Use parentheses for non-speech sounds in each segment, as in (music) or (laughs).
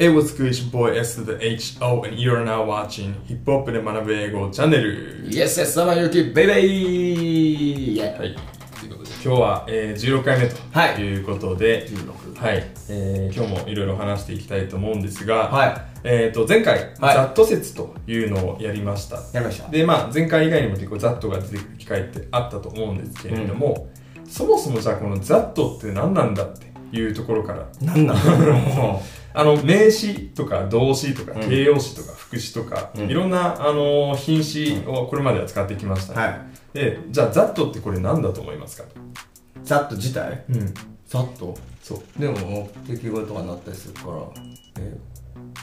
It was Kuish Boy S to the HO and you're now watching ヒップホップで学ぶ英語チャンネル。Yes, yes, サマユキベイベイはい。ということで今日は、えー、16回目はい。ということで、16はい、えー今日もいろいろ話していきたいと思うんですが、はい。えー、と前回、はい。ザット説というのをやりました。やりました。でまあ前回以外にも結構ザットが出てくる機会ってあったと思うんですけれども、そもそもじゃあこのザットって何なんだっていうところから。なんだ (laughs) あの名詞とか動詞とかうん。形容詞とか副詞とか、うん。いろんなあの品詞をこれまでは使ってきました、はい。でじゃあザットってこれ何だと思いますか？ザッと自体？うん。ザッと？そう。でも目的語とかになったりするから。え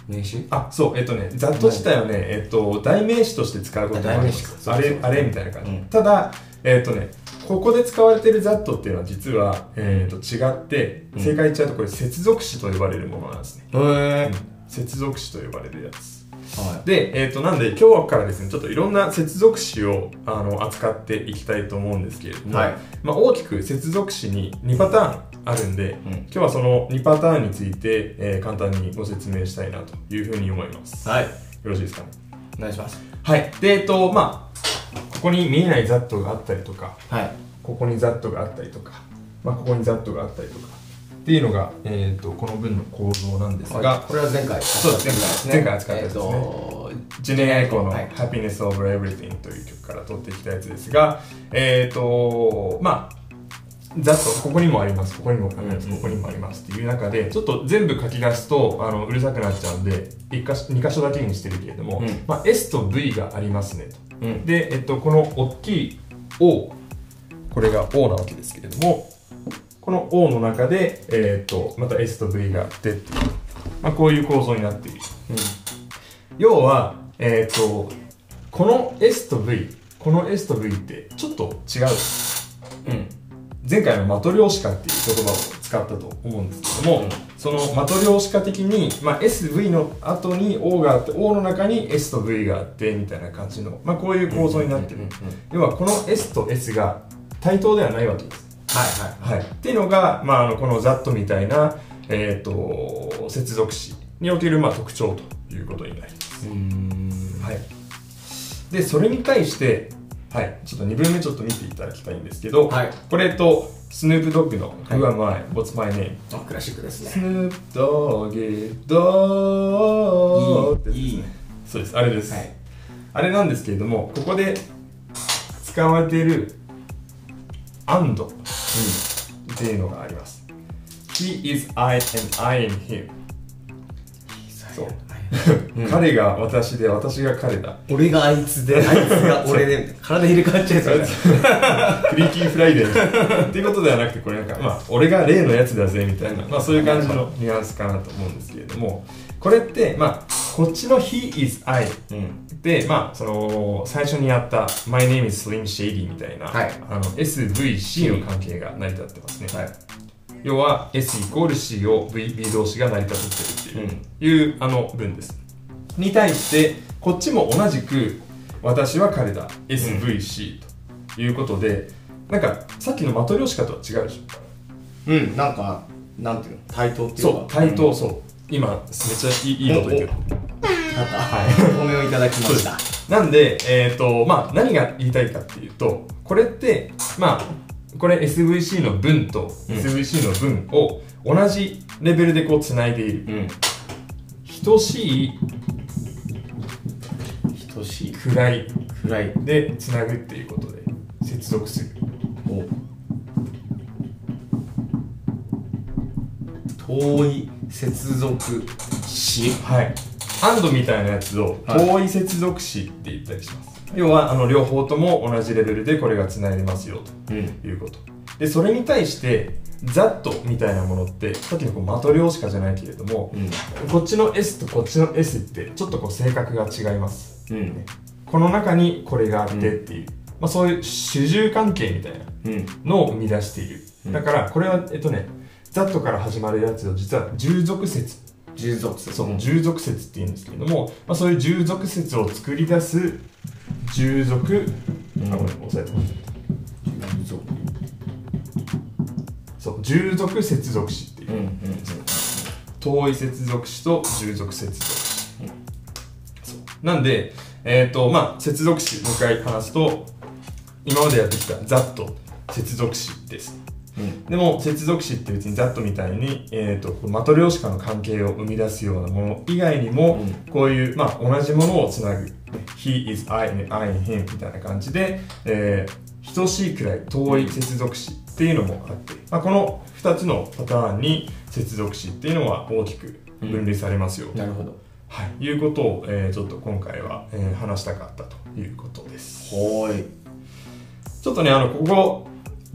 名詞？あそう。えっとねザット自体はね、えっと、代名詞として使うこともあります。あ代名詞か。あれあれみたいな感じ、うん。ただえっとねここで使われてるザットっていうのは実は、えっと違ってうん。正解言っちゃうとこれ接続詞と呼ばれるものなんですね、へえ接続詞と呼ばれるやつ。はで、えっとなんで今日からですねちょっといろんな接続詞をあの扱っていきたいと思うんですけれども、はい。まあ、大きく接続詞に2パターンあるんで、うん。今日はその2パターンについて、えー簡単にご説明したいなというふうに思います、はい。よろしいですかね？お願いします。はい。でえっとまあここに見えないザットがあったりとかはい。ここにザットがあったりとか、まあ、ここにザットがあったりとかっていうのが、えっとこの文の構造なんですが、これは前回そうですね。前回扱ったやつですね。えっとジェネアイコのはい。Happiness Over Everything という曲から取ってきたやつですが、えっ、と、まあ、ざっとここにもあります、ここにもあります、うんうん。ここにもあります。っていう中で、ちょっと全部書き出すとあのうるさくなっちゃうんで、一箇所2箇所だけにしてるけれども、うん。まあ、S と V がありますねと。うん。で、えっと、この大きい O、これが O なわけですけれども、この O の中で、えっと、また S と V があってっていう、まあ、こういう構造になっている。要は、えっ、と、この S と V、この S と V ってちょっと違う。うん前回のマトリョーシカっていう言葉を使ったと思うんですけども、うん。そのマトリョーシカ的に、まあ、SV の後に O があって O の中に S と V があってみたいな感じの、まあ、こういう構造になってる、要はこの S と S が対等ではないわけです。はいはいはい、っていうのが、まあ、あのこの ZAT みたいな、えー、と接続詞における、まあ、特徴ということになります、うーん。はい、でそれに対して、はい、ちょっと2文目ちょっと見ていただきたいんですけど、はい。これとスヌープドッグの「はい Who am I? What's my name?」あクラシックですスね。ヌープドッグドッグいいいい。そうです。あれです、はい。あれなんですけれどもここで使われている「and」っていうのがあります。He is I and I am him、そう。うん彼が私で私が彼だ。俺があいつであいつが (laughs) 俺で体入れ替わっちゃうやつだね (laughs) フリーキーフライデー。っていうことではなくてこれなんかまあ俺が例のやつだぜみたいな、まあ、そういう感じのニュアンスかなと思うんですけれどもこれってまあこっちの He is I うん。でまあその最初にやった My name is Slim Shady みたいな、はい。あの SVC の関係が成り立ってますね、はい要は S イコール C を V, v 同士が成り立ってるっていう,、いうあの文ですに対してこっちも同じく私は彼だ。SVC ということで、なんかさっきのマトリョーシカとは違うでしうん。なんかなんていうの？対等ってょいうか。そう。対等、うん。そう。今めっちゃいいいいこと言ってる。なんかはい。お褒めをいただきました。なんで、えっ、と、まあ、何が言いたいかっていうと、これって、まあ、これ SVC の文とうん。SVC の文を同じレベルでこう繋いでいる。うん。等しい？等しい。位暗い。で繋ぐっていうことで接続する。お。遠い接続詞。はい。and みたいなやつをはい。遠い接続詞って言ったりします。要は、あの、両方とも同じレベルでこれが繋いでますよと。うん。いうこと。でそれに対してザットみたいなものってさっきのこうマトリョーシカじゃないけれども、うん。こっちの S とこっちの S ってちょっとこう性格が違います。うん。この中にこれがあってっていう、まあ、そういう主従関係みたいなうん。のを生み出している、うん。だからこれはえっとねザットから始まるやつを実は従属説。従属説。そう従属説っていうんですけれども、まあ、そういう従属説を作り出す従属、うん。あごめん押さえてもらって。従属そう従属接続詞っていう、うんうんと遠い接続詞と従属接続詞、そうなんでえっ、とまあ接続詞もう一回話すと今までやってきたざっと接続詞です。うん。でも接続詞って別にざっとみたいに、えー、とこうマトリョーシカの関係を生み出すようなもの以外にも、うこういう、まあ、同じものをつなぐ「he is I and I am him」みたいな感じで、えー等しいくらい遠い接続詞っていうのもあって、まあ、この2つのパターンに接続詞っていうのは大きく分類されますよ、なるほど。はい、いうことを、えーちょっと今回は、えー話したかったということです。はーい。ちょっとね、あの、ここ、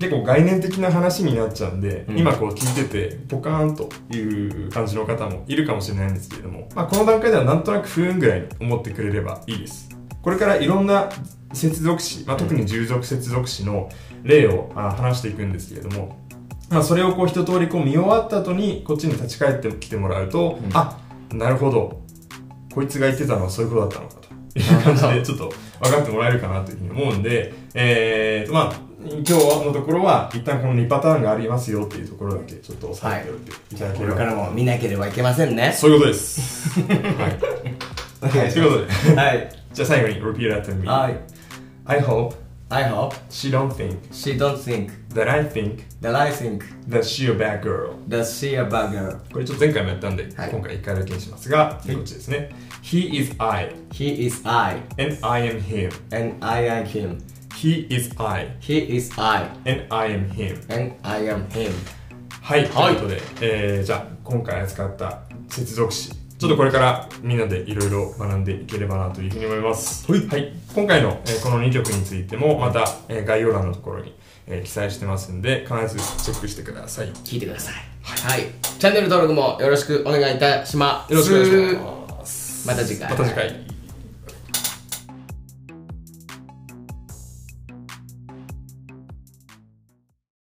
結構概念的な話になっちゃうんで、うん。今こう聞いてて、ポカーンという感じの方もいるかもしれないんですけれども、まあ、この段階ではなんとなく不運ぐらいに思ってくれればいいです。これからいろんな接続詞、まあ、特に従属接続詞の例をあ話していくんですけれども、まあ、それをこう一通りこう見終わった後にこっちに立ち返ってきてもらうと、うん。あなるほど。こいつが言ってたのはそういうことだったのかという感じでちょっと分かってもらえるかなというふうに思うんで、えーとまあ、今日のところは一旦この2パターンがありますよっていうところだけちょっと押さえておいていただければ、これからも見なければいけませんね。そういうことです。はい。はい、ということで、はい。じゃあ最後に repeat after me. はい。I hope I hope she don't think she don't think that I think that I think that she a bad girl. that she a bad girl. これちょっと前回もやったんで、はい。今回1回だけにしますが、こっちですね。He is I. He is I. And I am him. and I am him. He is I. He is I. And I am him. and I am him. はい、はい。ということで、えー、じゃあ今回扱った接続詞。ちょっとこれからみんなでいろいろ学んでいければなというふうに思います。はい。今回の、えーこの2曲についてもまた、えー概要欄のところに、えー記載してますんで必ずチェックしてください。よ聞いてくださいはい、チャンネル登録もよろしくお願いいたしますろしくお願いします。また次回また次回。